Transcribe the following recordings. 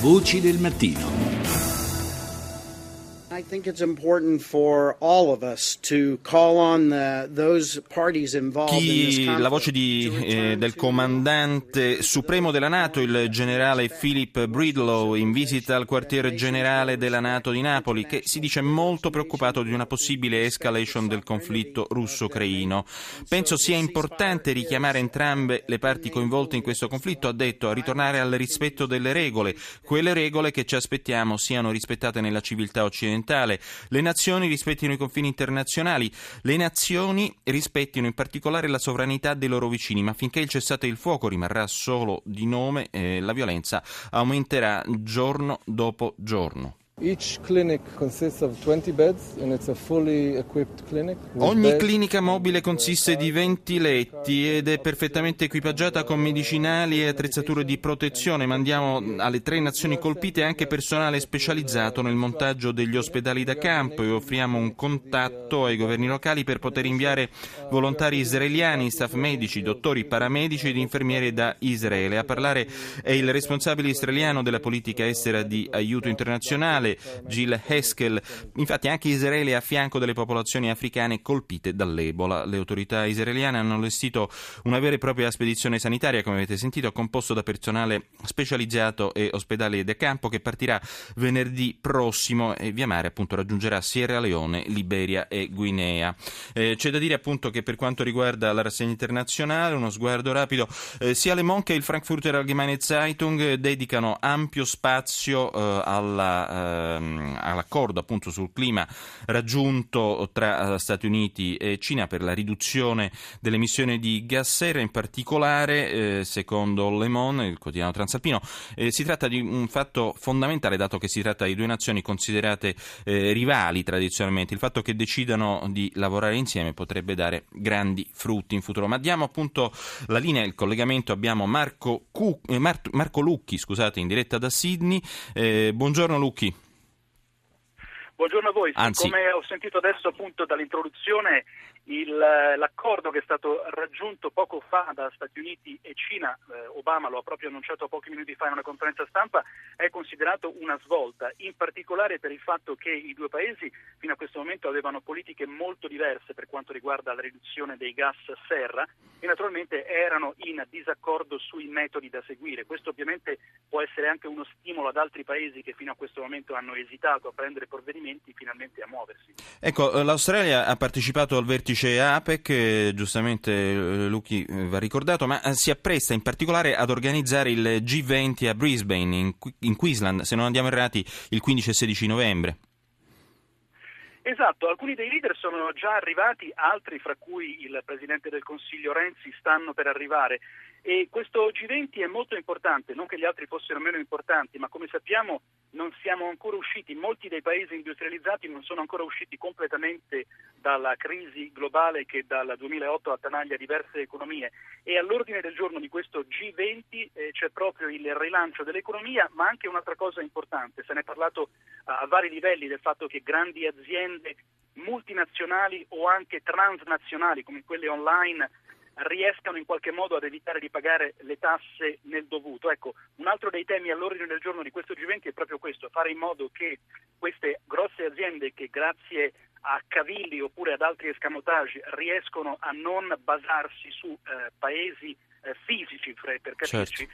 Voci del mattino. I think it's important for all of us to call on the, those parties involved in Chi, conflict la voce di, eh, del comandante supremo della Nato, il generale Philip Bridlow, in visita al quartier generale della Nato di Napoli, che si dice molto preoccupato di una possibile escalation del conflitto russo-ucraino. Penso sia importante richiamare entrambe le parti coinvolte in questo conflitto, ha detto, a ritornare al rispetto delle regole, quelle regole che ci aspettiamo siano rispettate nella civiltà occidentale. Le nazioni rispettino i confini internazionali, le nazioni rispettino in particolare la sovranità dei loro vicini, ma finché il cessate il fuoco rimarrà solo di nome, eh, la violenza aumenterà giorno dopo giorno. Each clinic consists of 20 beds and it's a fully equipped clinic. with Ogni clinica mobile consiste di 20 letti ed è perfettamente equipaggiata con medicinali e attrezzature di protezione. Mandiamo alle tre nazioni colpite anche personale specializzato nel montaggio degli ospedali da campo e offriamo un contatto ai governi locali per poter inviare volontari israeliani, staff medici, dottori, paramedici ed infermieri da Israele. A parlare è il responsabile israeliano della politica estera di aiuto internazionale, Gil Heskel. Infatti anche Israele è a fianco delle popolazioni africane colpite dall'Ebola. Le autorità israeliane hanno allestito una vera e propria spedizione sanitaria, come avete sentito, composto da personale specializzato e ospedali da campo che partirà venerdì prossimo e via mare appunto raggiungerà Sierra Leone, Liberia e Guinea. Eh, c'è da dire appunto che per quanto riguarda la rassegna internazionale, uno sguardo rapido, eh, sia Le Monde che il Frankfurter Allgemeine Zeitung eh, dedicano ampio spazio eh, alla, ehm, all'accordo appunto sul clima raggiunto tra eh, Stati Uniti e Cina per la riduzione delle emissioni di gas serra, in particolare eh, secondo Le Monde, il quotidiano transalpino, eh, si tratta di un fatto fondamentale dato che si tratta di due nazioni considerate eh, rivali tradizionalmente, il fatto che decidano di lavorare insieme potrebbe dare grandi frutti in futuro. Ma diamo appunto la linea, il collegamento, abbiamo Marco, Cu- eh, Mar- Marco Lucchi, scusate, in diretta da Sydney. Eh, buongiorno Lucchi. Buongiorno a voi, Anzi- come ho sentito adesso appunto dall'introduzione il- l'accordo che è stato raggiunto poco fa da Stati Uniti e Cina, eh, Obama lo ha proprio annunciato pochi minuti fa in una conferenza stampa, è considerato una svolta, in particolare per il fatto che i due paesi fino a questo momento avevano politiche molto diverse per quanto riguarda la riduzione dei gas serra e naturalmente erano in disaccordo sui metodi da seguire. Questo ovviamente può essere anche uno stimolo ad altri paesi che fino a questo momento hanno esitato a prendere provvedimenti finalmente a muoversi. Ecco, eh, l'Australia ha partecipato al vertice APEC, eh, giustamente eh, Lucchi va ricordato, ma si appresta in particolare ad organizzare il G20 a Brisbane, in, in Queensland, se non andiamo errati, il 15 e 16 novembre. Esatto, alcuni dei leader sono già arrivati, altri, fra cui il Presidente del Consiglio Renzi, stanno per arrivare. E questo G20 è molto importante, non che gli altri fossero meno importanti, ma come sappiamo non siamo ancora usciti, molti dei paesi industrializzati non sono ancora usciti completamente dalla crisi globale che dal 2008 attanaglia diverse economie. E all'ordine del giorno di questo G20 eh, c'è proprio il rilancio dell'economia, ma anche un'altra cosa importante, se ne è parlato a, a vari livelli del fatto che grandi aziende multinazionali o anche transnazionali come quelle online riescano in qualche modo ad evitare di pagare le tasse nel dovuto. Ecco, un altro dei temi all'ordine del giorno di questo G20 è proprio questo, fare in modo che queste grosse aziende che grazie a cavilli oppure ad altri escamotage riescono a non basarsi su eh, paesi eh, fisici, per capirci, Certo.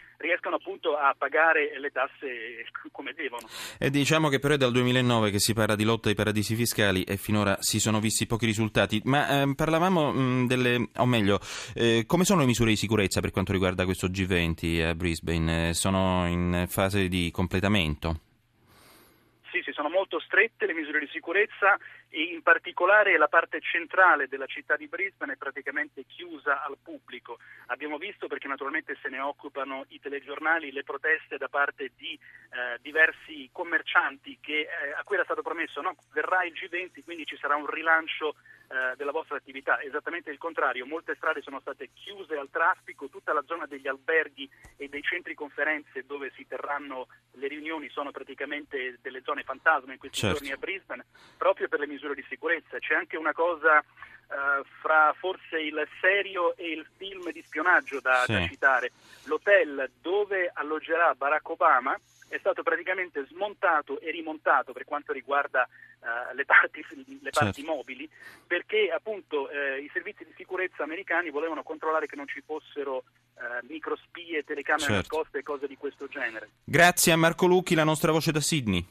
Riescano appunto a pagare le tasse come devono. E diciamo che però è dal 2009 che si parla di lotta ai paradisi fiscali e finora si sono visti pochi risultati. Ma ehm, parlavamo mh, delle, o meglio, eh, come sono le misure di sicurezza per quanto riguarda questo G20 a Brisbane? Eh, sono in fase di completamento? Sì, sì, sono molto strette le misure di sicurezza e in particolare la parte centrale della città di Brisbane è praticamente chiusa al pubblico. Abbiamo visto, perché naturalmente se ne occupano i telegiornali, le proteste da parte di eh, diversi commercianti che, eh, a cui era stato promesso no, verrà il G20, quindi ci sarà un rilancio eh, della vostra attività. Esattamente il contrario, molte strade sono state chiuse al traffico, tutta la zona degli alberghi e dei centri conferenze dove si terranno le riunioni sono praticamente delle zone fantasma in questi Certo. giorni a Brisbane, proprio per le misure di sicurezza. C'è anche una cosa uh, fra forse il serio e il film di spionaggio da, sì. da citare. L'hotel dove alloggerà Barack Obama è stato praticamente smontato e rimontato per quanto riguarda uh, le parti, le parti certo. mobili, perché appunto uh, i servizi di sicurezza americani volevano controllare che non ci fossero uh, microspie, telecamere certo. nascoste e cose di questo genere. Grazie a Marco Lucchi, la nostra voce da Sydney.